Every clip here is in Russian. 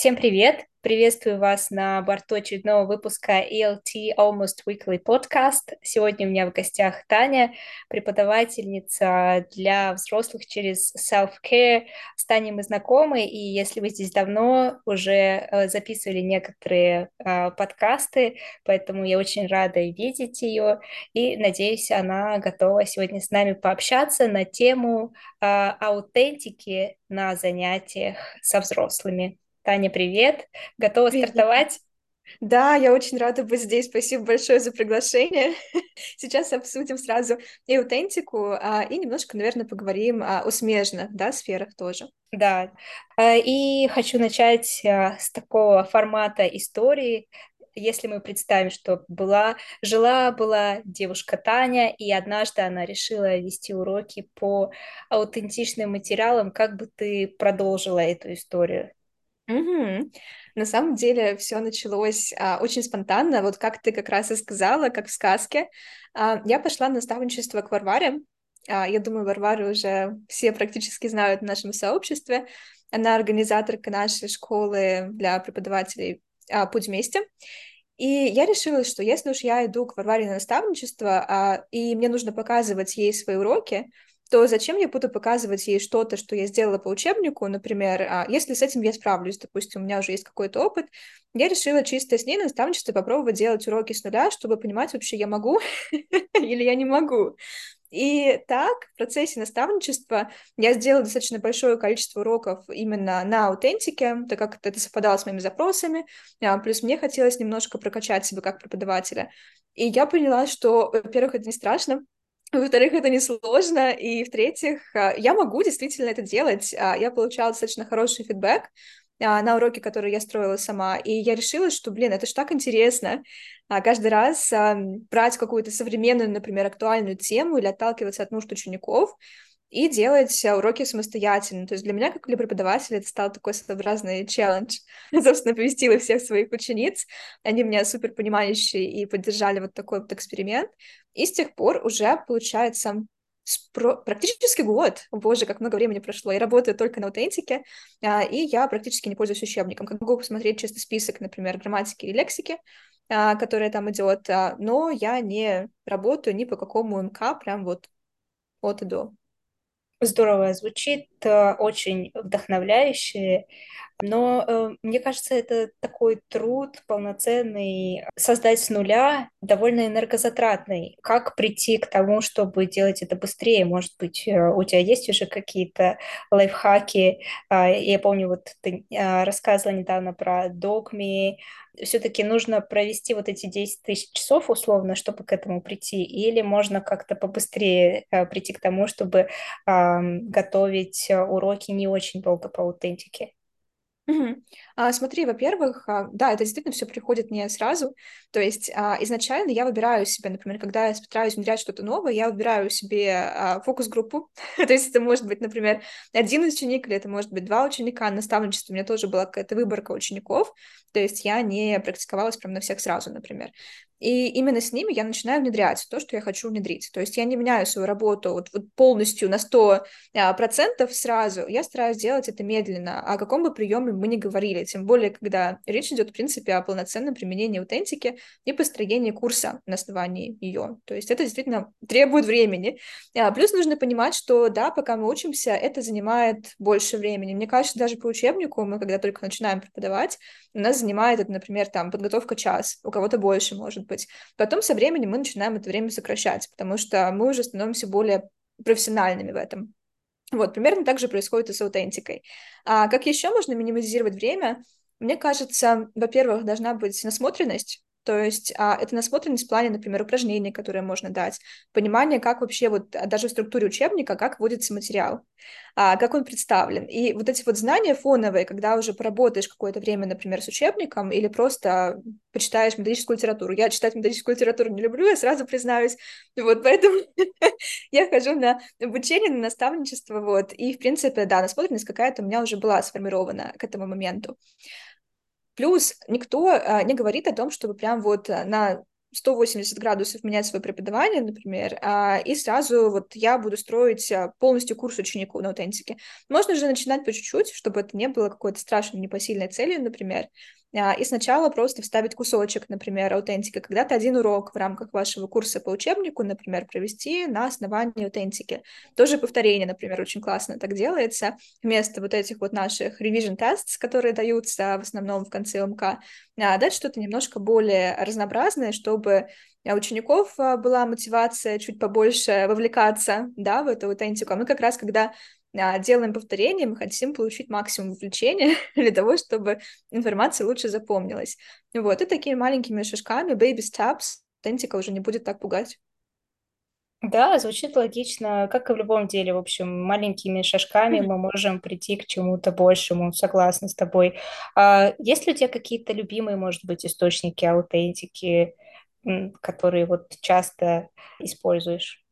Всем привет! Приветствую вас на борту очередного выпуска ELT Almost Weekly Podcast. Сегодня у меня в гостях Таня, преподавательница для взрослых через Self-Care. С Таней мы знакомы, и если вы здесь давно, уже э, записывали некоторые э, подкасты, поэтому я очень рада видеть ее, и надеюсь, она готова сегодня с нами пообщаться на тему э, аутентики на занятиях со взрослыми. Таня, привет! Готова привет. стартовать? Да, я очень рада быть здесь. Спасибо большое за приглашение. Сейчас обсудим сразу и аутентику, а, и немножко, наверное, поговорим о смежных да, сферах тоже. Да, а, и хочу начать а, с такого формата истории. Если мы представим, что была, жила была девушка Таня, и однажды она решила вести уроки по аутентичным материалам, как бы ты продолжила эту историю? Угу. На самом деле все началось а, очень спонтанно, вот как ты как раз и сказала, как в сказке. А, я пошла на наставничество к Варваре. А, я думаю, Варвару уже все практически знают в нашем сообществе. Она организаторка нашей школы для преподавателей а, «Путь вместе». И я решила, что если уж я иду к Варваре на наставничество, а, и мне нужно показывать ей свои уроки, то зачем я буду показывать ей что-то, что я сделала по учебнику, например, а, если с этим я справлюсь, допустим, у меня уже есть какой-то опыт, я решила чисто с ней на наставничестве попробовать делать уроки с нуля, чтобы понимать, вообще я могу или я не могу. И так, в процессе наставничества я сделала достаточно большое количество уроков именно на аутентике, так как это совпадало с моими запросами, а, плюс мне хотелось немножко прокачать себя как преподавателя. И я поняла, что, во-первых, это не страшно, во-вторых, это несложно. И в-третьих, а, я могу действительно это делать. А, я получала достаточно хороший фидбэк а, на уроки, которые я строила сама. И я решила, что, блин, это ж так интересно. Каждый раз брать какую-то современную, например, актуальную тему или отталкиваться от нужд учеников и делать уроки самостоятельно. То есть для меня, как для преподавателя, это стал такой своеобразный челлендж. Собственно, повестила всех своих учениц. Они меня супер понимающие и поддержали вот такой вот эксперимент. И с тех пор уже, получается, практически год, боже, как много времени прошло, я работаю только на аутентике, а, и я практически не пользуюсь учебником. Могу посмотреть чисто список, например, грамматики и лексики, а, которая там идет, а, но я не работаю ни по какому МК, прям вот от и до. Здорово звучит, э, очень вдохновляюще. Но э, мне кажется, это такой труд полноценный, создать с нуля, довольно энергозатратный. Как прийти к тому, чтобы делать это быстрее? Может быть, э, у тебя есть уже какие-то лайфхаки? Э, я помню, вот ты э, рассказывала недавно про догми. Все-таки нужно провести вот эти 10 тысяч часов условно, чтобы к этому прийти? Или можно как-то побыстрее э, прийти к тому, чтобы готовить уроки не очень долго по аутентике? Угу. А, смотри, во-первых, а, да, это действительно все приходит не сразу. То есть а, изначально я выбираю себе, например, когда я стараюсь внедрять что-то новое, я выбираю себе а, фокус-группу. То есть это может быть, например, один ученик или это может быть два ученика. Наставничество у меня тоже была какая-то выборка учеников. То есть я не практиковалась прям на всех сразу, например. И именно с ними я начинаю внедрять то, что я хочу внедрить. То есть я не меняю свою работу вот, вот полностью на 100% а, сразу. Я стараюсь делать это медленно. О каком бы приеме мы ни говорили. Тем более, когда речь идет, в принципе, о полноценном применении аутентики и построении курса на основании ее. То есть это действительно требует времени. А, плюс нужно понимать, что, да, пока мы учимся, это занимает больше времени. Мне кажется, даже по учебнику мы, когда только начинаем преподавать, у нас занимает это, например, там, подготовка час, у кого-то больше, может быть. Потом со временем мы начинаем это время сокращать, потому что мы уже становимся более профессиональными в этом. Вот, примерно так же происходит и с аутентикой. А как еще можно минимизировать время? Мне кажется, во-первых, должна быть насмотренность, то есть а, это насмотренность в плане, например, упражнений, которые можно дать, понимание, как вообще вот а, даже в структуре учебника, как вводится материал, а, как он представлен. И вот эти вот знания фоновые, когда уже поработаешь какое-то время, например, с учебником или просто почитаешь методическую литературу. Я читать методическую литературу не люблю, я сразу признаюсь. Вот поэтому я хожу на обучение, на наставничество, вот. И, в принципе, да, насмотренность какая-то у меня уже была сформирована к этому моменту. Плюс никто а, не говорит о том, чтобы прям вот а, на 180 градусов менять свое преподавание, например, а, и сразу вот я буду строить а, полностью курс ученику на аутентике. Можно же начинать по чуть-чуть, чтобы это не было какой-то страшной непосильной целью, например, и сначала просто вставить кусочек, например, аутентика. Когда-то один урок в рамках вашего курса по учебнику, например, провести на основании аутентики. Тоже повторение, например, очень классно так делается. Вместо вот этих вот наших revision tests, которые даются в основном в конце МК, а, дать что-то немножко более разнообразное, чтобы у учеников а, была мотивация чуть побольше вовлекаться, да, в эту аутентику. А мы как раз, когда а, делаем повторение, мы хотим получить максимум вовлечения для того, чтобы информация лучше запомнилась. Вот, и такими маленькими шажками, baby steps, аутентика уже не будет так пугать. Да, звучит логично, как и в любом деле. В общем, маленькими шажками мы можем прийти к чему-то большему. Согласна с тобой. А есть ли у тебя какие-то любимые, может быть, источники аутентики, которые вот часто используешь?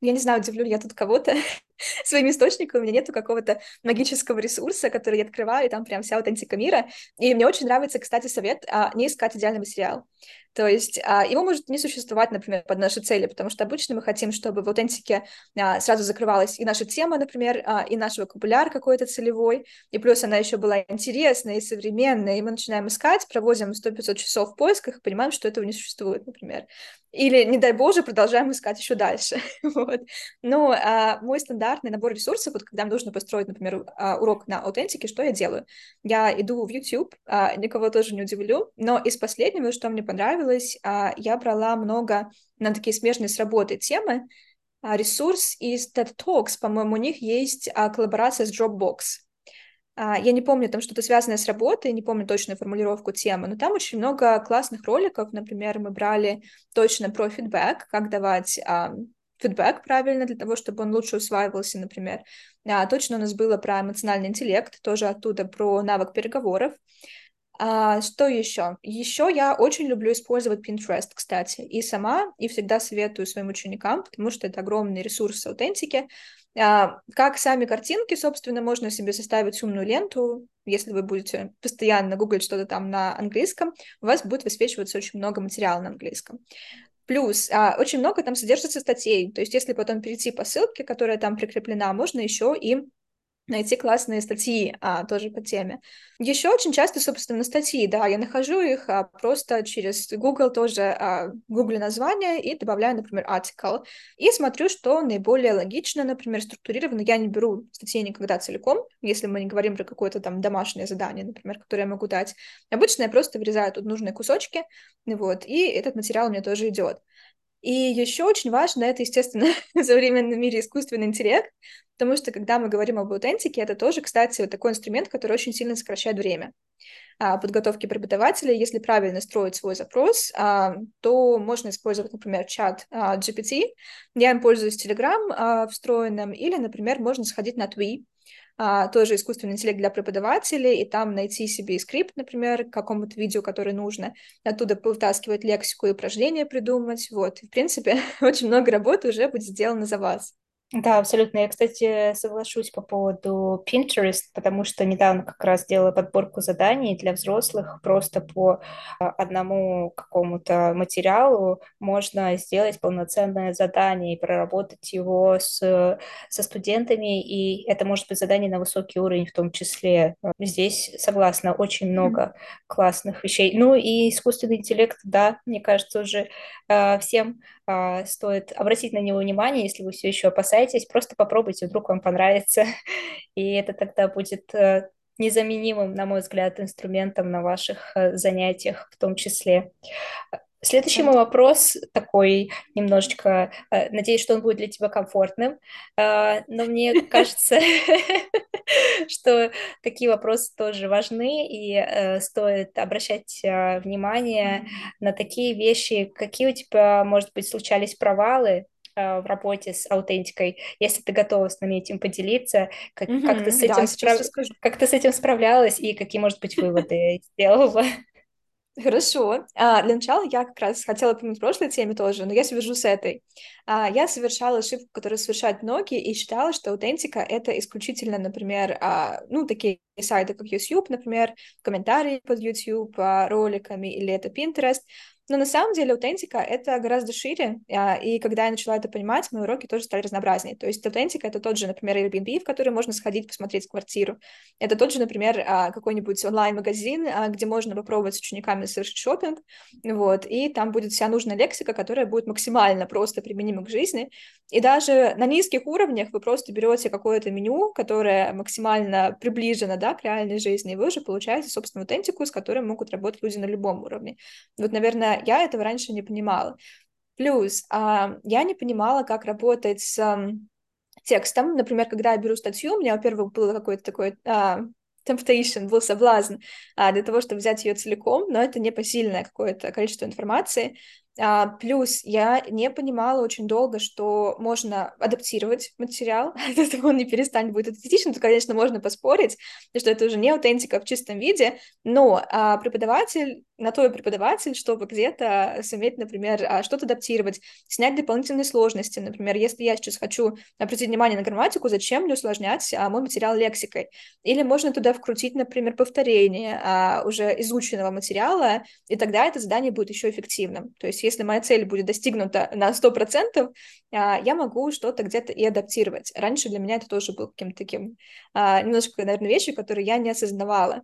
Я не знаю, удивлю я тут кого-то, своим источником, у меня нету какого-то магического ресурса, который я открываю, и там прям вся аутентика мира. И мне очень нравится, кстати, совет а, не искать идеальный материал. То есть а, его может не существовать, например, под наши цели, потому что обычно мы хотим, чтобы в аутентике а, сразу закрывалась и наша тема, например, а, и наш вокабуляр какой-то целевой, и плюс она еще была интересная и современная, и мы начинаем искать, проводим 100-500 часов в поисках и понимаем, что этого не существует, например. Или, не дай боже, продолжаем искать еще дальше. вот. Но а, мой стандартный набор ресурсов, вот когда мне нужно построить, например, а, урок на аутентике, что я делаю? Я иду в YouTube, а, никого тоже не удивлю, но из последнего, что мне понравилось. А, я брала много на такие смежные с работой темы. Ресурс из TED Talks, по-моему, у них есть коллаборация с Dropbox. Я не помню, там что-то связанное с работой, не помню точную формулировку темы, но там очень много классных роликов. Например, мы брали точно про фидбэк, как давать фидбэк правильно для того, чтобы он лучше усваивался, например. А, точно у нас было про эмоциональный интеллект, тоже оттуда про навык переговоров. А, что еще? Еще я очень люблю использовать Pinterest, кстати, и сама, и всегда советую своим ученикам, потому что это огромный ресурс аутентики. А, как сами картинки, собственно, можно себе составить умную ленту, если вы будете постоянно гуглить что-то там на английском, у вас будет высвечиваться очень много материала на английском. Плюс а, очень много там содержится статей, то есть если потом перейти по ссылке, которая там прикреплена, можно еще и найти классные статьи а, тоже по теме. Еще очень часто, собственно, статьи, да, я нахожу их а, просто через Google тоже, а, гуглю название и добавляю, например, article, и смотрю, что наиболее логично, например, структурировано. Я не беру статьи никогда целиком, если мы не говорим про какое-то там домашнее задание, например, которое я могу дать. Обычно я просто вырезаю тут нужные кусочки, вот, и этот материал меня тоже идет. И еще очень важно, это, естественно, в современном мире искусственный интеллект, потому что, когда мы говорим об аутентике, это тоже, кстати, вот такой инструмент, который очень сильно сокращает время а, подготовки преподавателя. Если правильно строить свой запрос, а, то можно использовать, например, чат а, GPT. Я им пользуюсь Telegram встроенным, или, например, можно сходить на Twi, тоже искусственный интеллект для преподавателей, и там найти себе скрипт, например, к какому-то видео, которое нужно, оттуда вытаскивать лексику и упражнения придумать, вот. И, в принципе, очень много работы уже будет сделано за вас. Да, абсолютно. Я, кстати, соглашусь по поводу Pinterest, потому что недавно как раз делала подборку заданий для взрослых. Просто по а, одному какому-то материалу можно сделать полноценное задание и проработать его с, со студентами. И это может быть задание на высокий уровень в том числе. Здесь, согласна, очень много mm-hmm. классных вещей. Ну и искусственный интеллект, да, мне кажется, уже э, всем стоит обратить на него внимание, если вы все еще опасаетесь просто попробуйте, вдруг вам понравится. И это тогда будет э, незаменимым, на мой взгляд, инструментом на ваших э, занятиях в том числе. Следующий мой вопрос такой немножечко, э, надеюсь, что он будет для тебя комфортным, но мне кажется, что такие вопросы тоже важны, и стоит обращать внимание на такие вещи, какие у тебя, может быть, случались провалы Э, в работе с аутентикой, если ты готова с нами этим поделиться, как, mm-hmm, как, ты, с этим да, справ... как ты с этим справлялась и какие, может быть, выводы сделала? Хорошо. А, для начала я как раз хотела помнить прошлой теме тоже, но я свяжу с этой. А, я совершала ошибку, которую совершают многие, и считала, что аутентика — это исключительно, например, а, ну, такие сайты, как YouTube, например, комментарии под YouTube а, роликами, или это Pinterest. Но на самом деле аутентика — это гораздо шире, а, и когда я начала это понимать, мои уроки тоже стали разнообразнее. То есть аутентика — это тот же, например, Airbnb, в который можно сходить, посмотреть квартиру. Это тот же, например, а, какой-нибудь онлайн-магазин, а, где можно попробовать с учениками совершить шопинг, вот, и там будет вся нужная лексика, которая будет максимально просто применима к жизни. И даже на низких уровнях вы просто берете какое-то меню, которое максимально приближено, да, к реальной жизни, и вы уже получаете, собственно, аутентику, с которой могут работать люди на любом уровне. Вот, наверное, я этого раньше не понимала. Плюс а, я не понимала, как работать с текстом. Например, когда я беру статью, у меня, во-первых, было какое-то такое а, temptation, был соблазн а, для того, чтобы взять ее целиком, но это непосильное какое-то количество информации. А, плюс я не понимала очень долго, что можно адаптировать материал, этого он не перестанет быть аутентичным, то, конечно, можно поспорить, что это уже не аутентика в чистом виде, но а, преподаватель на то преподаватель, чтобы где-то суметь, например, а, что-то адаптировать, снять дополнительные сложности. Например, если я сейчас хочу обратить внимание на грамматику, зачем мне усложнять а, мой материал лексикой? Или можно туда вкрутить, например, повторение а, уже изученного материала, и тогда это задание будет еще эффективным. То есть если моя цель будет достигнута на 100%, а, я могу что-то где-то и адаптировать. Раньше для меня это тоже был каким-то таким а, немножко, наверное, вещью, которые я не осознавала.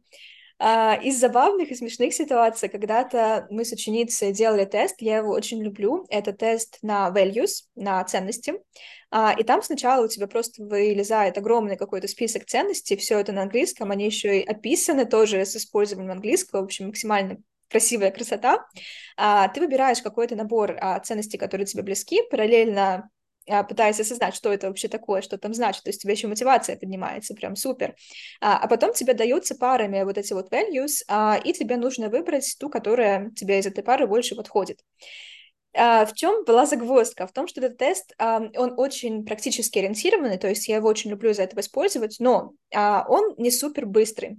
А, из забавных и смешных ситуаций, когда-то мы с ученицей делали тест, я его очень люблю, это тест на values, на ценности, а, и там сначала у тебя просто вылезает огромный какой-то список ценностей, все это на английском, они еще и описаны тоже с использованием английского, в общем, максимально красивая красота. А, ты выбираешь какой-то набор ценностей, которые тебе близки, параллельно пытаясь осознать, что это вообще такое, что там значит, то есть у тебя еще мотивация поднимается, прям супер. А, а потом тебе даются парами вот эти вот values, а, и тебе нужно выбрать ту, которая тебе из этой пары больше подходит. А, в чем была загвоздка? В том, что этот тест, а, он очень практически ориентированный, то есть я его очень люблю за это использовать, но а, он не супер быстрый.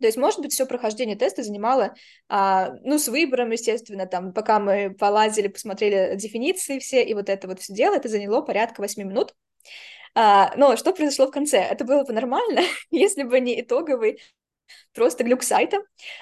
То есть, может быть, все прохождение теста занимало, а, ну, с выбором, естественно, там, пока мы полазили, посмотрели дефиниции все, и вот это вот все дело, это заняло порядка 8 минут. А, но что произошло в конце? Это было бы нормально, если бы не итоговый просто глюк сайта,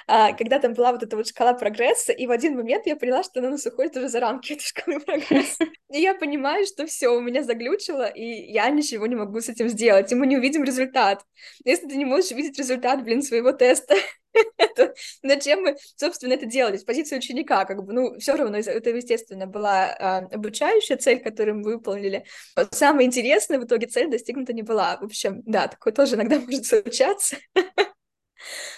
когда там была вот эта вот шкала прогресса, и в один момент я поняла, что она нас уходит уже за рамки этой шкалы прогресса. И я понимаю, что все, у меня заглючило, и я ничего не могу с этим сделать, и мы не увидим результат. Если ты не можешь увидеть результат, блин, своего теста, это, зачем мы, собственно, это делали? С позиции ученика, как бы, ну, все равно это, естественно, была а, обучающая цель, которую мы выполнили. Самое интересное в итоге цель достигнута не была. В общем, да, такое тоже иногда может случаться.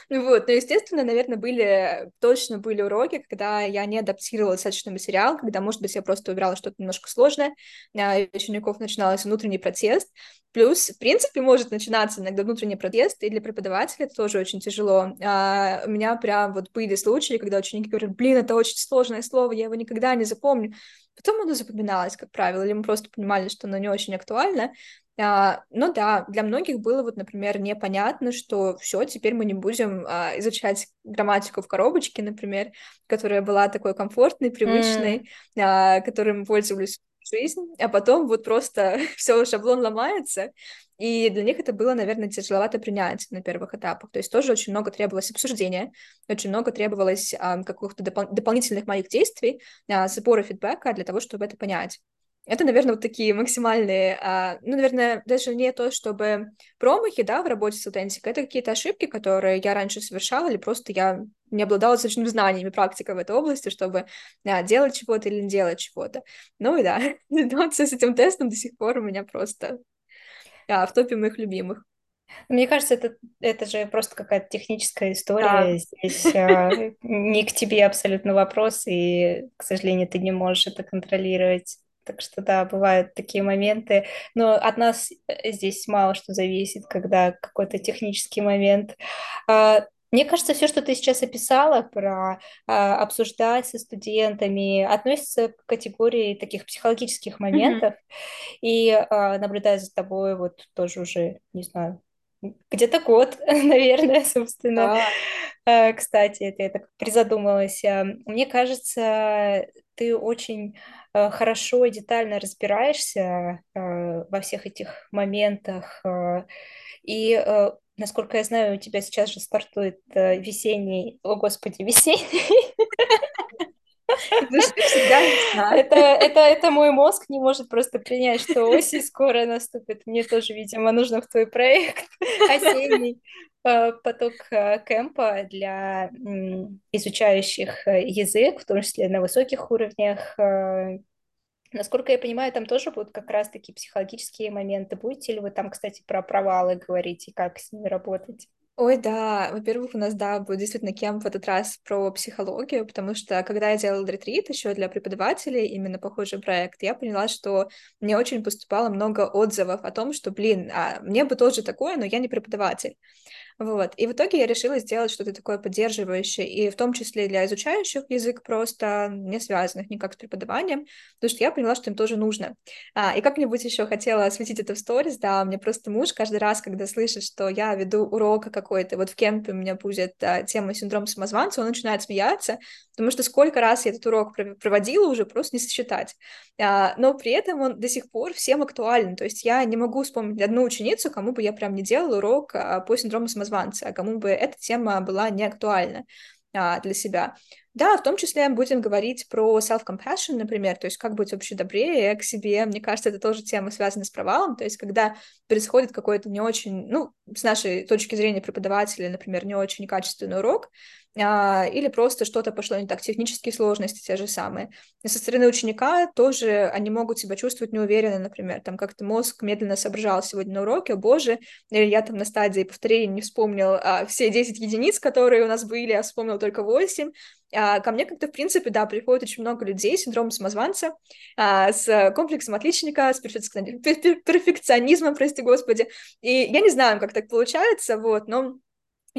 Вот, но, естественно, наверное, были, точно были уроки, когда я не адаптировала достаточно материал, когда, может быть, я просто выбирала что-то немножко сложное, у учеников начинался внутренний протест, Плюс, в принципе, может начинаться иногда внутренний протест, и для преподавателя это тоже очень тяжело. А, у меня прям вот были случаи, когда ученики говорят, блин, это очень сложное слово, я его никогда не запомню. Потом оно запоминалось, как правило, или мы просто понимали, что оно не очень актуально. А, ну да, для многих было вот, например, непонятно, что все, теперь мы не будем а, изучать грамматику в коробочке, например, которая была такой комфортной, привычной, mm. а, которой мы пользовались жизнь, а потом вот просто все, шаблон ломается, и для них это было, наверное, тяжеловато принять на первых этапах. То есть тоже очень много требовалось обсуждения, очень много требовалось а, каких-то допол- дополнительных моих действий, а, сбора фидбэка для того, чтобы это понять. Это, наверное, вот такие максимальные, а, ну, наверное, даже не то, чтобы промахи, да, в работе с аутентикой, это какие-то ошибки, которые я раньше совершала, или просто я не обладала достаточными знаниями, практикой в этой области, чтобы а, делать чего-то или не делать чего-то. Ну и да, ситуация с этим тестом до сих пор у меня просто а, в топе моих любимых. Мне кажется, это, это же просто какая-то техническая история. Да. Здесь а, не к тебе абсолютно вопрос, и, к сожалению, ты не можешь это контролировать. Так что да, бывают такие моменты. Но от нас э, здесь мало что зависит, когда какой-то технический момент. А, мне кажется, все, что ты сейчас описала про а, обсуждать со студентами, относится к категории таких психологических моментов. Mm-hmm. И а, наблюдая за тобой, вот тоже уже, не знаю, где-то год, наверное, собственно. Да. Кстати, это я так призадумалась. Мне кажется, ты очень хорошо и детально разбираешься э, во всех этих моментах. Э, и, насколько я знаю, у тебя сейчас же стартует весенний, о господи, весенний Это, это, это мой мозг не может просто принять, что осень скоро наступит. Мне тоже, видимо, нужно в твой проект осенний э, поток э, кемпа для изучающих э, язык, в том числе на высоких уровнях. Насколько я понимаю, там тоже будут как раз-таки психологические моменты. Будете ли вы там, кстати, про провалы говорить и как с ними работать? Ой, да, во-первых, у нас, да, будет действительно кемп в этот раз про психологию, потому что, когда я делала ретрит еще для преподавателей, именно похожий проект, я поняла, что мне очень поступало много отзывов о том, что, блин, а мне бы тоже такое, но я не преподаватель. Вот. И в итоге я решила сделать что-то такое поддерживающее, и в том числе для изучающих язык просто не связанных никак с преподаванием, потому что я поняла, что им тоже нужно. А, и как-нибудь еще хотела осветить это в сторис, да, мне просто муж каждый раз, когда слышит, что я веду урок какой-то, вот в кемпе у меня будет а, тема синдром самозванца, он начинает смеяться, потому что сколько раз я этот урок проводила, уже просто не сосчитать. А, но при этом он до сих пор всем актуален, то есть я не могу вспомнить одну ученицу, кому бы я прям не делала урок а, по синдрому самозванца, самозванцы, а кому бы эта тема была не актуальна а, для себя. Да, в том числе будем говорить про self-compassion, например, то есть как быть вообще добрее к себе. Мне кажется, это тоже тема, связана с провалом, то есть когда происходит какой-то не очень, ну, с нашей точки зрения преподавателя, например, не очень качественный урок, или просто что-то пошло не так, технические сложности те же самые. И со стороны ученика тоже они могут себя чувствовать неуверенно, например, там как-то мозг медленно соображал сегодня на уроке, о боже, или я там на стадии повторения не вспомнил а, все 10 единиц, которые у нас были, а вспомнил только 8, а, ко мне как-то, в принципе, да, приходит очень много людей с синдромом самозванца, а, с комплексом отличника, с перфекционизмом, прости господи. И я не знаю, как так получается, вот, но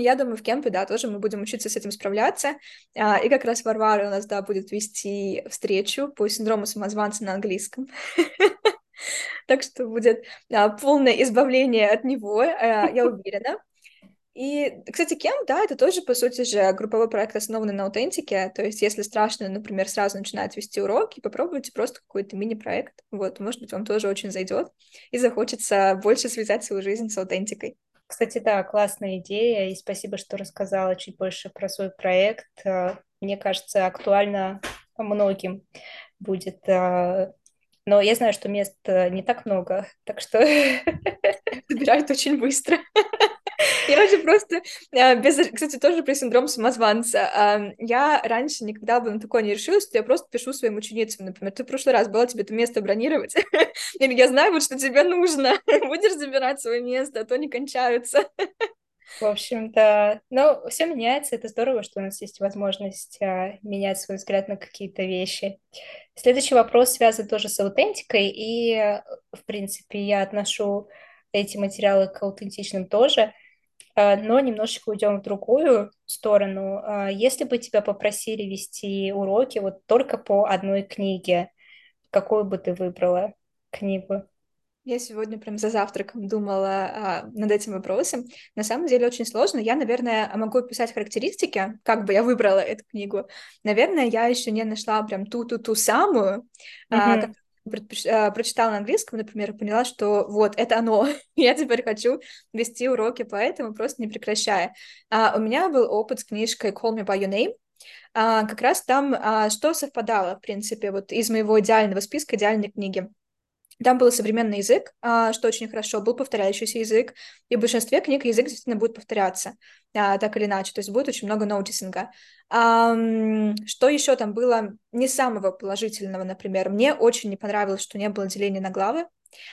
я думаю, в кемпе, да, тоже мы будем учиться с этим справляться. А, и как раз Варвара у нас, да, будет вести встречу по синдрому самозванца на английском. Так что будет полное избавление от него, я уверена. И, кстати, кем, да, это тоже, по сути же, групповой проект, основанный на аутентике. То есть, если страшно, например, сразу начинать вести уроки, попробуйте просто какой-то мини-проект. Вот, может быть, вам тоже очень зайдет и захочется больше связать свою жизнь с аутентикой. Кстати, да, классная идея, и спасибо, что рассказала чуть больше про свой проект. Э, мне кажется, актуально многим будет. Э, но я знаю, что мест не так много, так что... Собирают очень быстро. Я же просто, а, без, кстати, тоже про синдром самозванца. Я раньше никогда бы на такое не решилась, что я просто пишу своим ученицам, например, ты в прошлый раз была тебе это место бронировать, или я знаю, вот что тебе нужно, будешь забирать свое место, а то не кончаются. В общем-то, ну, все меняется, это здорово, что у нас есть возможность а, менять свой взгляд на какие-то вещи. Следующий вопрос связан тоже с аутентикой, и, в принципе, я отношу эти материалы к аутентичным тоже. А, но немножечко уйдем в другую сторону. А, если бы тебя попросили вести уроки вот только по одной книге, какую бы ты выбрала книгу? Я сегодня прям за завтраком думала а, над этим вопросом. На самом деле очень сложно. Я, наверное, могу писать характеристики, как бы я выбрала эту книгу. Наверное, я еще не нашла прям ту-ту-ту самую, mm-hmm. а, Э, прочитала на английском, например, и поняла, что вот, это оно. Я теперь хочу вести уроки по этому, просто не прекращая. А, у меня был опыт с книжкой Call Me By Your Name, а, как раз там а, что совпадало, в принципе, вот из моего идеального списка идеальной книги. Там был современный язык, а, что очень хорошо, был повторяющийся язык, и в большинстве книг язык действительно будет повторяться, а, так или иначе, то есть будет очень много ноутисинга. Что еще там было не самого положительного, например, мне очень не понравилось, что не было деления на главы,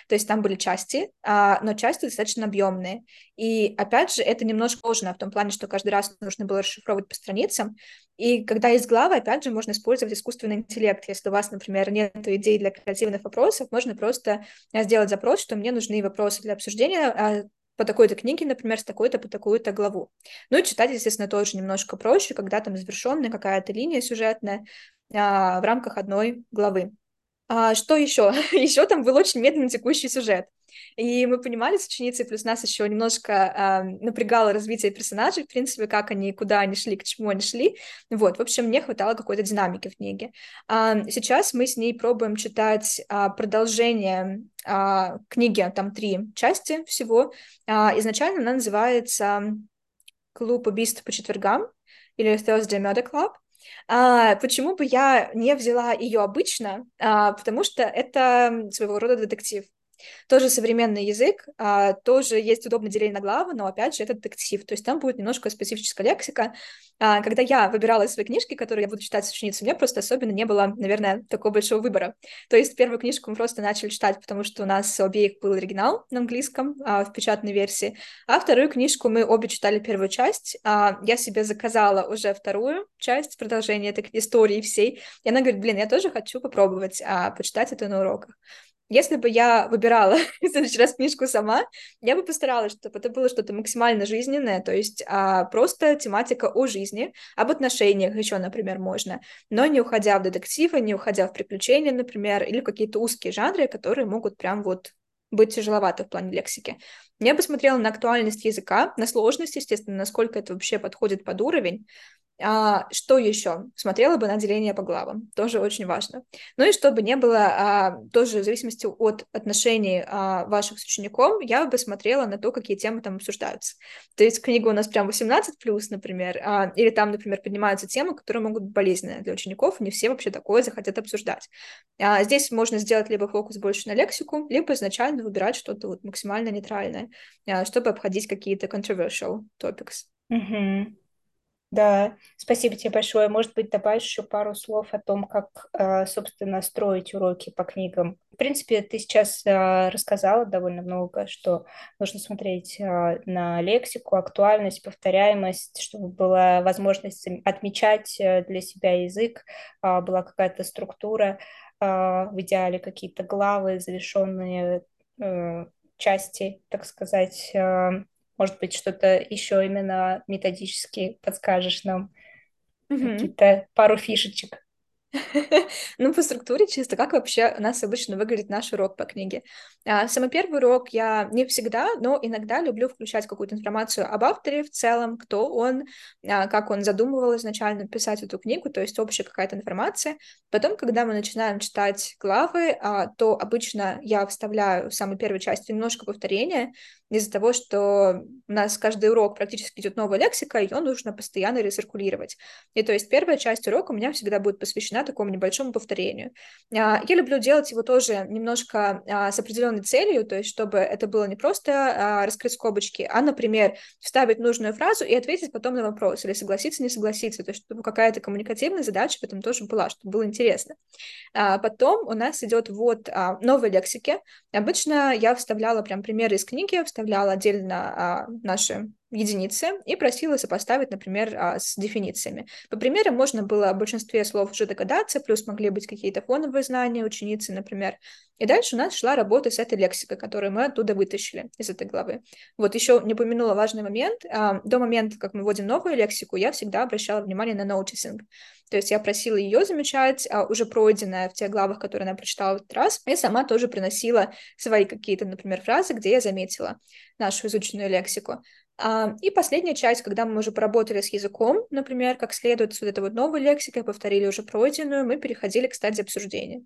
то есть там были части, а, но части достаточно объемные. И опять же, это немножко сложно в том плане, что каждый раз нужно было расшифровывать по страницам. И когда есть главы, опять же, можно использовать искусственный интеллект. Если у вас, например, нет идей для креативных вопросов, можно просто сделать запрос, что мне нужны вопросы для обсуждения а, по такой-то книге, например, с такой-то по такую-то главу. Ну и читать, естественно, тоже немножко проще, когда там завершенная какая-то линия сюжетная а, в рамках одной главы. А, что еще? еще там был очень медленно текущий сюжет. И мы понимали с ученицей, плюс нас еще немножко э, напрягало развитие персонажей, в принципе, как они, куда они шли, к чему они шли. Вот, в общем, мне хватало какой-то динамики в книге. А, сейчас мы с ней пробуем читать а, продолжение а, книги, там три части всего. А, изначально она называется «Клуб убийств по четвергам» или «Thursday Murder Club», А, почему бы я не взяла ее обычно? А, потому что это своего рода детектив. Тоже современный язык, а, тоже есть удобное деление на главы, но опять же это детектив, то есть там будет немножко специфическая лексика. А, когда я выбирала свои книжки, которые я буду читать с ученицей, у меня просто особенно не было, наверное, такого большого выбора. То есть первую книжку мы просто начали читать, потому что у нас обеих был оригинал на английском а, в печатной версии, а вторую книжку мы обе читали первую часть. А, я себе заказала уже вторую часть, продолжение этой истории всей, и она говорит, блин, я тоже хочу попробовать а, почитать это на уроках. Если бы я выбирала в следующий раз книжку сама, я бы постаралась, чтобы это было что-то максимально жизненное, то есть а, просто тематика о жизни, об отношениях еще, например, можно, но не уходя в детективы, не уходя в приключения, например, или какие-то узкие жанры, которые могут прям вот быть тяжеловато в плане лексики. Я бы смотрела на актуальность языка, на сложность, естественно, насколько это вообще подходит под уровень, а, что еще? Смотрела бы на деление по главам, тоже очень важно. Ну и чтобы не было, а, тоже в зависимости от отношений а, ваших с учеником, я бы смотрела на то, какие темы там обсуждаются. То есть книга у нас прям 18+, например, а, или там, например, поднимаются темы, которые могут быть болезненные для учеников, не все вообще такое захотят обсуждать. А, здесь можно сделать либо фокус больше на лексику, либо изначально выбирать что-то вот максимально нейтральное, а, чтобы обходить какие-то controversial topics. Угу. Да, спасибо тебе большое. Может быть, добавишь еще пару слов о том, как, э, собственно, строить уроки по книгам. В принципе, ты сейчас э, рассказала довольно много, что нужно смотреть э, на лексику, актуальность, повторяемость, чтобы была возможность отмечать для себя язык, была какая-то структура, в идеале какие-то главы, завершенные части, так сказать, может быть, что-то еще именно методически подскажешь нам, mm-hmm. какие-то пару фишечек. Ну, по структуре чисто, как вообще у нас обычно выглядит наш урок по книге. А, самый первый урок я не всегда, но иногда люблю включать какую-то информацию об авторе в целом, кто он, а, как он задумывал изначально писать эту книгу, то есть общая какая-то информация. Потом, когда мы начинаем читать главы, а, то обычно я вставляю в самой первой части немножко повторения, из-за того, что у нас каждый урок практически идет новая лексика, ее нужно постоянно рециркулировать. И то есть первая часть урока у меня всегда будет посвящена такому небольшому повторению. А, я люблю делать его тоже немножко а, с определенной целью, то есть чтобы это было не просто а, раскрыть скобочки, а, например, вставить нужную фразу и ответить потом на вопрос, или согласиться, не согласиться, то есть чтобы какая-то коммуникативная задача в этом тоже была, чтобы было интересно. Потом у нас идет вот новой лексики. Обычно я вставляла прям примеры из книги, вставляла отдельно наши единицы и просила сопоставить, например, а, с дефинициями. По примерам можно было о большинстве слов уже догадаться, плюс могли быть какие-то фоновые знания ученицы, например. И дальше у нас шла работа с этой лексикой, которую мы оттуда вытащили из этой главы. Вот еще не упомянула важный момент. А, до момента, как мы вводим новую лексику, я всегда обращала внимание на noticing. То есть я просила ее замечать, а, уже пройденное в тех главах, которые она прочитала в этот раз, и сама тоже приносила свои какие-то, например, фразы, где я заметила нашу изученную лексику. А, и последняя часть, когда мы уже поработали с языком, например, как следует с вот этой вот новой лексикой, повторили уже пройденную, мы переходили к стадии обсуждения.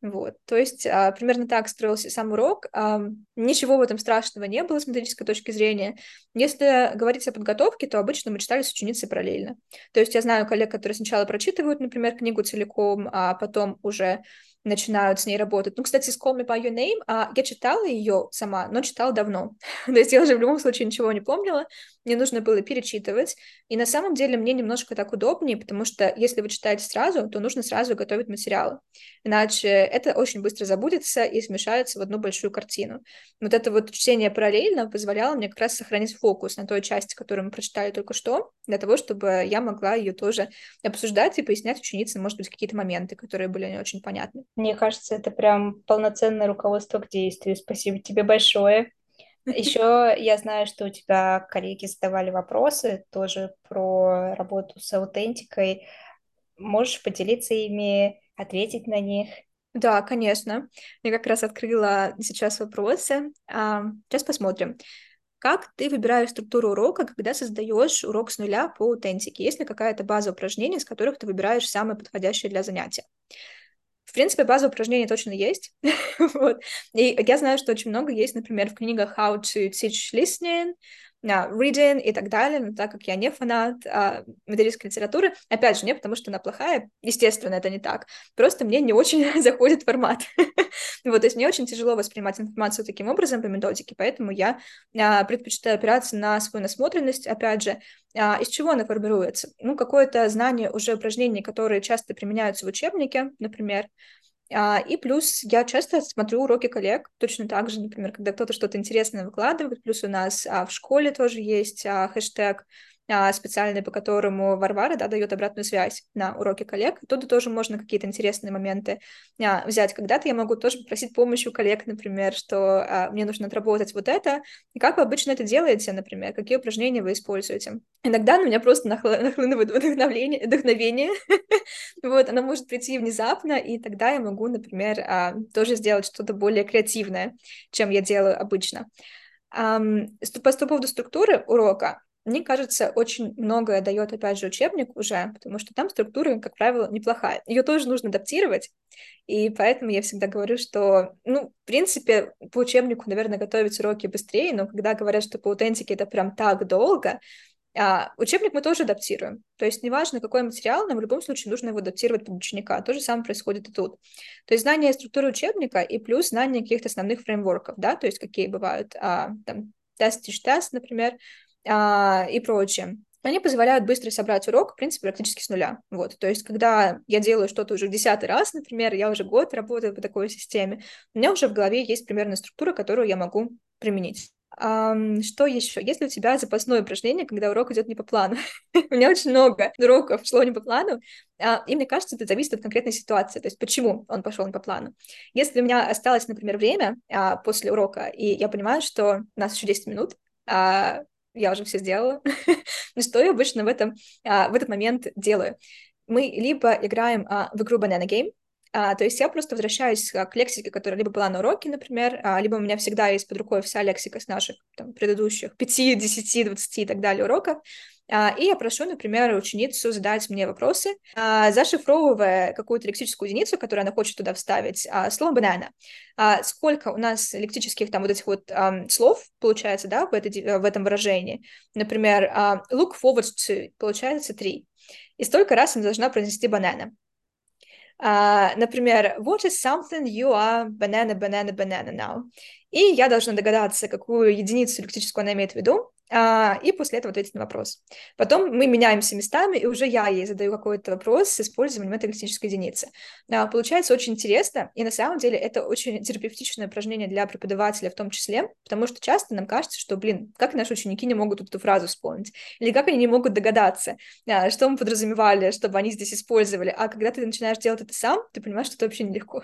Вот, то есть а, примерно так строился сам урок. А, ничего в этом страшного не было с методической точки зрения. Если говорить о подготовке, то обычно мы читали с ученицей параллельно. То есть я знаю коллег, которые сначала прочитывают, например, книгу целиком, а потом уже начинают с ней работать. Ну, кстати, с Call Me By Your Name а, я читала ее сама, но читала давно. То есть я уже в любом случае ничего не помнила, мне нужно было перечитывать. И на самом деле мне немножко так удобнее, потому что если вы читаете сразу, то нужно сразу готовить материалы. Иначе это очень быстро забудется и смешается в одну большую картину. Вот это вот чтение параллельно позволяло мне как раз сохранить фокус на той части, которую мы прочитали только что, для того, чтобы я могла ее тоже обсуждать и пояснять ученице, может быть, какие-то моменты, которые были не очень понятны. Мне кажется, это прям полноценное руководство к действию. Спасибо тебе большое. Еще я знаю, что у тебя коллеги задавали вопросы тоже про работу с аутентикой. Можешь поделиться ими, ответить на них? Да, конечно. Я как раз открыла сейчас вопросы. А, сейчас посмотрим. Как ты выбираешь структуру урока, когда создаешь урок с нуля по аутентике? Есть ли какая-то база упражнений, с которых ты выбираешь самые подходящие для занятия? В принципе, база упражнений точно есть. вот. И я знаю, что очень много есть, например, в книгах How to Teach Listening, reading и так далее, но так как я не фанат uh, методической литературы, опять же, не потому что она плохая, естественно, это не так, просто мне не очень заходит формат. вот, то есть мне очень тяжело воспринимать информацию таким образом по методике, поэтому я uh, предпочитаю опираться на свою насмотренность, опять же, uh, из чего она формируется? Ну, какое-то знание уже упражнений, которые часто применяются в учебнике, например, а, и плюс я часто смотрю уроки коллег, точно так же, например, когда кто-то что-то интересное выкладывает, плюс у нас а, в школе тоже есть а, хэштег а, специальный, по которому Варвара да, дает обратную связь на уроке коллег. Оттуда тоже можно какие-то интересные моменты а, взять. Когда-то я могу тоже попросить помощи у коллег, например, что а, мне нужно отработать вот это. И как вы обычно это делаете, например? Какие упражнения вы используете? Иногда на меня просто нахлы- нахлынывает вдохновение, вдохновение. вот, оно может прийти внезапно, и тогда я могу, например, а, тоже сделать что-то более креативное, чем я делаю обычно. По поводу структуры урока, мне кажется, очень многое дает, опять же, учебник уже, потому что там структура, как правило, неплохая. Ее тоже нужно адаптировать, и поэтому я всегда говорю, что, ну, в принципе, по учебнику, наверное, готовить уроки быстрее, но когда говорят, что по аутентике это прям так долго, а, учебник мы тоже адаптируем. То есть неважно, какой материал, нам в любом случае нужно его адаптировать под ученика. То же самое происходит и тут. То есть знание структуры учебника и плюс знание каких-то основных фреймворков, да, то есть какие бывают, а, там, тест-тест, например, а, и прочее, они позволяют быстро собрать урок, в принципе, практически с нуля. Вот, то есть, когда я делаю что-то уже десятый раз, например, я уже год работаю по такой системе, у меня уже в голове есть примерная структура, которую я могу применить. Что еще? Если у тебя запасное упражнение, когда урок идет не по плану? у меня очень много уроков шло не по плану, uh, и мне кажется, это зависит от конкретной ситуации, то есть почему он пошел не по плану. Если у меня осталось, например, время uh, после урока, и я понимаю, что у нас еще 10 минут, uh, я уже все сделала. Но что я обычно в, этом, а, в этот момент делаю? Мы либо играем а, в игру Banana Game, а, то есть я просто возвращаюсь а, к лексике, которая либо была на уроке, например, либо у меня всегда есть под рукой вся лексика с наших там, предыдущих 5, 10, 20 и так далее уроков, и я прошу, например, ученицу задать мне вопросы, а, зашифровывая какую-то лексическую единицу, которую она хочет туда вставить, а, слово «банана». Сколько у нас лексических там вот этих вот слов получается, да, в, этой, в этом выражении. Например, look forward to получается три. И столько раз она должна произнести «банана». Например, what is something you are banana, banana, banana now? И я должна догадаться, какую единицу лексическую она имеет в виду, а, и после этого ответить на вопрос. Потом мы меняемся местами, и уже я ей задаю какой-то вопрос с использованием этой лексической единицы. А, получается очень интересно, и на самом деле это очень терапевтичное упражнение для преподавателя в том числе, потому что часто нам кажется, что, блин, как наши ученики не могут эту фразу вспомнить, или как они не могут догадаться, а, что мы подразумевали, чтобы они здесь использовали, а когда ты начинаешь делать это сам, ты понимаешь, что это вообще нелегко.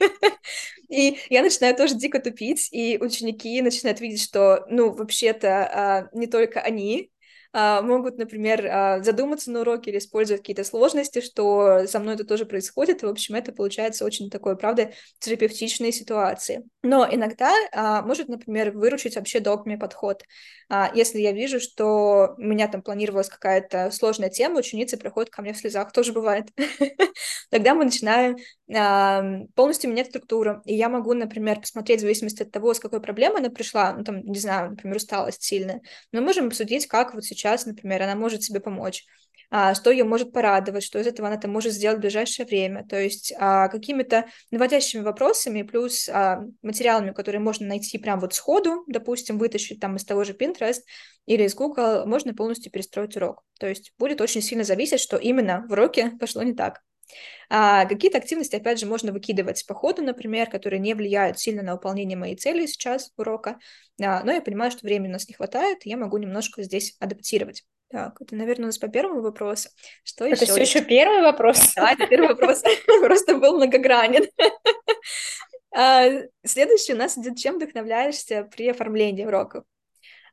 И я начинаю тоже дико тупить, и ученики начинают видеть, что, ну, вообще-то не только они, могут, например, а, задуматься на уроке или использовать какие-то сложности, что со мной это тоже происходит. В общем, это получается очень такой, правда, терапевтичные ситуации. Но иногда а, может, например, выручить вообще догме подход. Если я вижу, что у меня там планировалась какая-то сложная тема, ученицы приходят ко мне в слезах, тоже бывает. Тогда мы начинаем полностью менять структуру. И я могу, например, посмотреть в зависимости от того, с какой проблемой она пришла, ну, там, не знаю, например, усталость сильная. Мы можем обсудить, как вот сейчас сейчас, например, она может себе помочь, а, что ее может порадовать, что из этого она там может сделать в ближайшее время. То есть а, какими-то наводящими вопросами плюс а, материалами, которые можно найти прямо вот сходу, допустим, вытащить там из того же Pinterest или из Google, можно полностью перестроить урок. То есть будет очень сильно зависеть, что именно в уроке пошло не так. А какие-то активности, опять же, можно выкидывать по ходу, например, которые не влияют сильно на выполнение моей цели сейчас урока, а, но я понимаю, что времени у нас не хватает, и я могу немножко здесь адаптировать. Так, это, наверное, у нас по первому вопросу. Что это еще? все еще первый вопрос? Да, это первый вопрос. Просто был многогранен. А, следующий у нас идет, чем вдохновляешься при оформлении уроков?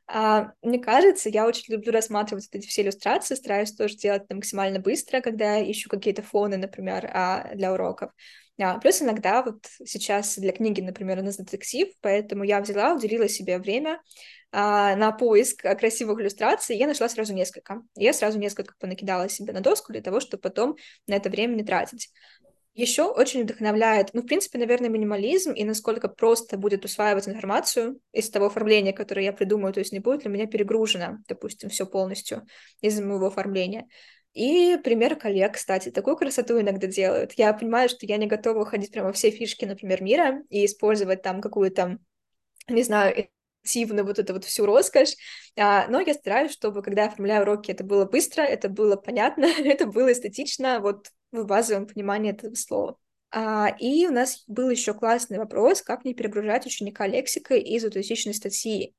А, мне кажется, я очень люблю рассматривать эти все иллюстрации, стараюсь тоже делать это максимально быстро, когда ищу какие-то фоны, например, а, для уроков. А, плюс иногда вот сейчас для книги, например, у нас детектив, поэтому я взяла, уделила себе время а, на поиск красивых иллюстраций, я нашла сразу несколько. Я сразу несколько понакидала себе на доску для того, чтобы потом на это время не тратить. Еще очень вдохновляет, ну, в принципе, наверное, минимализм и насколько просто будет усваивать информацию из того оформления, которое я придумаю, то есть не будет ли меня перегружено, допустим, все полностью из моего оформления. И пример коллег, кстати, такую красоту иногда делают. Я понимаю, что я не готова уходить прямо все фишки, например, мира и использовать там какую-то, не знаю, активно вот эту вот всю роскошь, а, но я стараюсь, чтобы, когда я оформляю уроки, это было быстро, это было понятно, это было эстетично, вот в базовом понимании этого слова. А, и у нас был еще классный вопрос, как не перегружать ученика лексикой из аутентичной статьи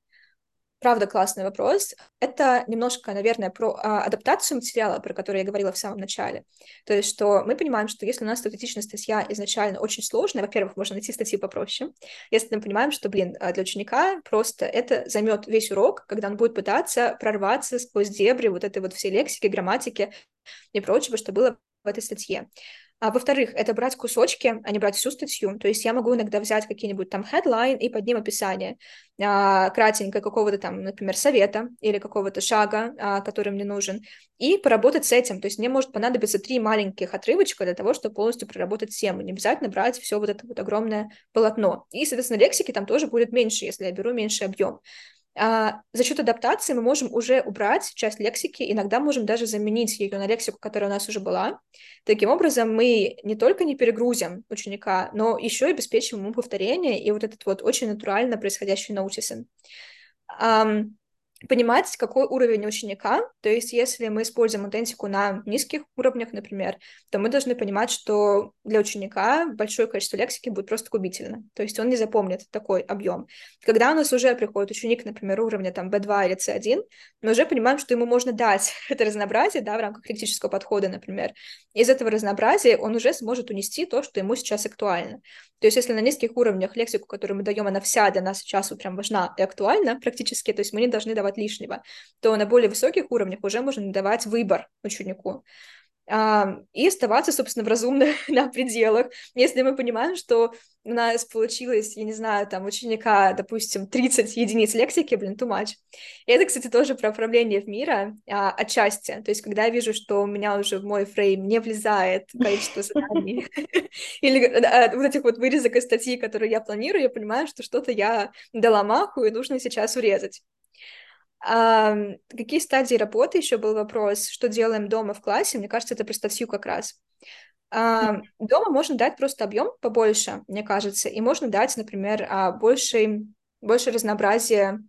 правда классный вопрос. Это немножко, наверное, про а, адаптацию материала, про который я говорила в самом начале. То есть, что мы понимаем, что если у нас статистичная статья изначально очень сложная, во-первых, можно найти статьи попроще. Если мы понимаем, что, блин, а, для ученика просто это займет весь урок, когда он будет пытаться прорваться сквозь дебри вот этой вот всей лексики, грамматики и прочего, что было в этой статье. А, во-вторых, это брать кусочки, а не брать всю статью. То есть я могу иногда взять какие-нибудь там headline и под ним описание а, кратенько какого-то там, например, совета или какого-то шага, а, который мне нужен, и поработать с этим. То есть мне может понадобиться три маленьких отрывочка для того, чтобы полностью проработать тему. Не обязательно брать все вот это вот огромное полотно. И, соответственно, лексики там тоже будет меньше, если я беру меньший объем. А, за счет адаптации мы можем уже убрать часть лексики, иногда можем даже заменить ее на лексику, которая у нас уже была. Таким образом, мы не только не перегрузим ученика, но еще и обеспечим ему повторение и вот этот вот очень натурально происходящий научисен. Um, понимать, какой уровень ученика. То есть, если мы используем аутентику на низких уровнях, например, то мы должны понимать, что для ученика большое количество лексики будет просто губительно. То есть он не запомнит такой объем. Когда у нас уже приходит ученик, например, уровня там B2 или C1, мы уже понимаем, что ему можно дать это разнообразие, да, в рамках критического подхода, например. Из этого разнообразия он уже сможет унести то, что ему сейчас актуально. То есть если на низких уровнях лексику, которую мы даем, она вся для нас сейчас вот прям важна и актуальна практически, то есть мы не должны давать лишнего, то на более высоких уровнях уже можно давать выбор ученику и оставаться, собственно, в разумных на пределах. Если мы понимаем, что у нас получилось, я не знаю, там, ученика, допустим, 30 единиц лексики, блин, too much. И это, кстати, тоже про управление в мира а, отчасти. То есть, когда я вижу, что у меня уже в мой фрейм не влезает количество заданий, или а, вот этих вот вырезок из статьи, которые я планирую, я понимаю, что что-то я дала маху, и нужно сейчас урезать. А, какие стадии работы еще был вопрос, что делаем дома в классе? Мне кажется, это про статью как раз. А, дома можно дать просто объем побольше, мне кажется, и можно дать, например, а, больше, больше разнообразия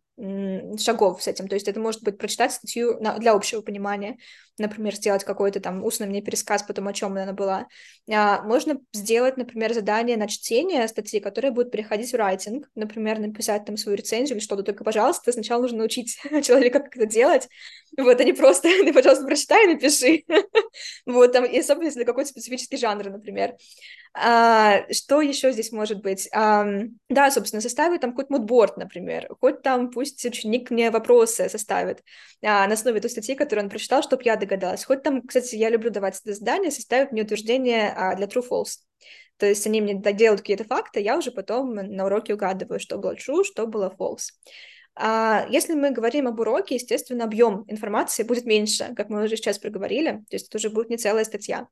шагов с этим. То есть это может быть прочитать статью на, для общего понимания, например, сделать какой-то там устный мне пересказ потом, о чем она была. А, можно сделать, например, задание на чтение статьи, которое будет переходить в райтинг, например, написать там свою рецензию или что-то, только, пожалуйста, сначала нужно научить человека, как это делать, вот, а не просто, ты, пожалуйста, прочитай и напиши, вот, там, и особенно если какой-то специфический жанр, например. А, что еще здесь может быть? А, да, собственно, составить там какой-то мудборд, например, хоть там пусть ученик мне вопросы составит а, на основе той статьи, которую он прочитал, чтобы я догадалась. Хоть там, кстати, я люблю давать это задание, составить мне утверждение а, для true-false. То есть они мне делают какие-то факты, я уже потом на уроке угадываю, что было true, что было false. А если мы говорим об уроке, естественно, объем информации будет меньше, как мы уже сейчас проговорили, то есть это уже будет не целая статья.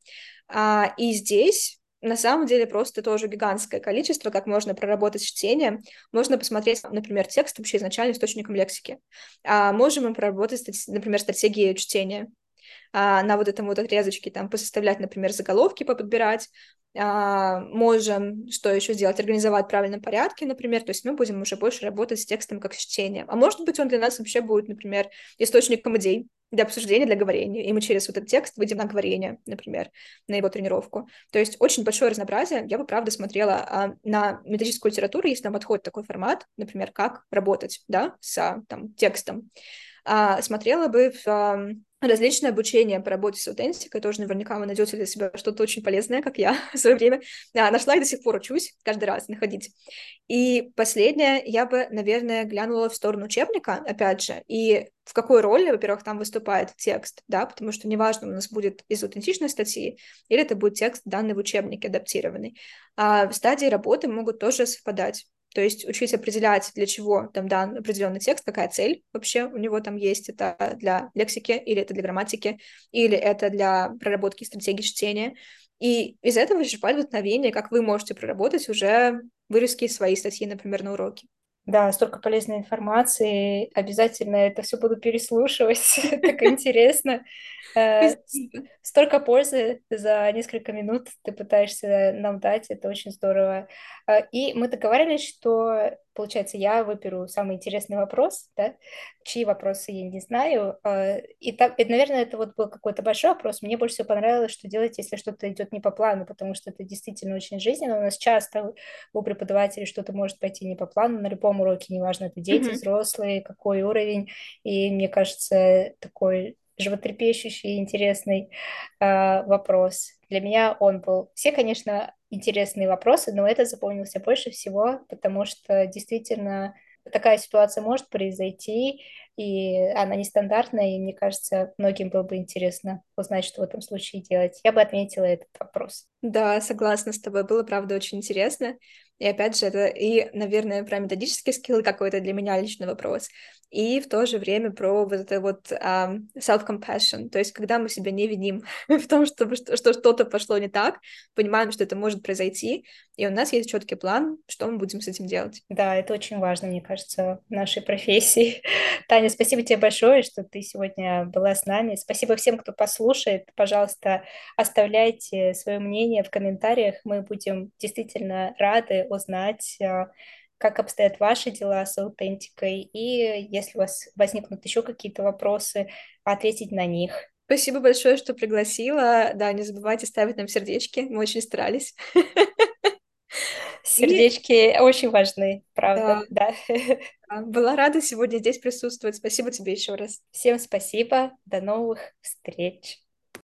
А, и здесь на самом деле просто тоже гигантское количество, как можно проработать чтение. Можно посмотреть, например, текст вообще изначально источником лексики. А можем мы проработать, например, стратегии чтения на вот этом вот отрезочке, там, посоставлять, например, заголовки, поподбирать, а, можем, что еще сделать, организовать в правильном порядке, например, то есть мы будем уже больше работать с текстом как с чтением. А может быть, он для нас вообще будет, например, источником идей для обсуждения, для говорения, и мы через вот этот текст выйдем на говорение, например, на его тренировку. То есть очень большое разнообразие. Я бы, правда, смотрела а, на методическую литературу, если нам подходит такой формат, например, как работать, да, с там, текстом. А, смотрела бы в различные обучения по работе с аутентикой, тоже наверняка вы найдете для себя что-то очень полезное, как я в свое время а, нашла и до сих пор учусь каждый раз находить. И последнее, я бы, наверное, глянула в сторону учебника, опять же, и в какой роли, во-первых, там выступает текст, да, потому что неважно, у нас будет из аутентичной статьи, или это будет текст, данный в учебнике, адаптированный. А в стадии работы могут тоже совпадать. То есть учить определять, для чего там дан определенный текст, какая цель вообще у него там есть, это для лексики, или это для грамматики, или это для проработки стратегии чтения. И из этого черпать вдохновение, как вы можете проработать уже вырезки своей статьи, например, на уроке. Да, столько полезной информации. Обязательно это все буду переслушивать. Так интересно. Э, столько пользы за несколько минут ты пытаешься нам дать. Это очень здорово. Э, и мы договорились, что Получается, я выберу самый интересный вопрос, да, чьи вопросы я не знаю. А, и, так, и, наверное, это вот был какой-то большой вопрос. Мне больше всего понравилось, что делать, если что-то идет не по плану, потому что это действительно очень жизненно. У нас часто у преподавателей что-то может пойти не по плану на любом уроке, неважно, это дети, mm-hmm. взрослые, какой уровень. И мне кажется, такой животрепещущий, интересный э, вопрос. Для меня он был... Все, конечно, интересные вопросы, но это запомнился больше всего, потому что действительно такая ситуация может произойти, и она нестандартная, и мне кажется, многим было бы интересно узнать, что в этом случае делать. Я бы отметила этот вопрос. Да, согласна с тобой, было, правда, очень интересно. И опять же, это и, наверное, про методический скилл какой-то для меня личный вопрос, и в то же время про вот это вот um, self-compassion, то есть когда мы себя не виним в том, что, что что-то пошло не так, понимаем, что это может произойти, и у нас есть четкий план, что мы будем с этим делать. Да, это очень важно, мне кажется, в нашей профессии. Таня, спасибо тебе большое, что ты сегодня была с нами. Спасибо всем, кто послушает. Пожалуйста, оставляйте свое мнение в комментариях. Мы будем действительно рады узнать, э, как обстоят ваши дела с аутентикой, и если у вас возникнут еще какие-то вопросы, ответить на них. Спасибо большое, что пригласила. Да, не забывайте ставить нам сердечки, мы очень старались. Сердечки и... очень важны, правда, да. да. Была рада сегодня здесь присутствовать. Спасибо тебе еще раз. Всем спасибо. До новых встреч.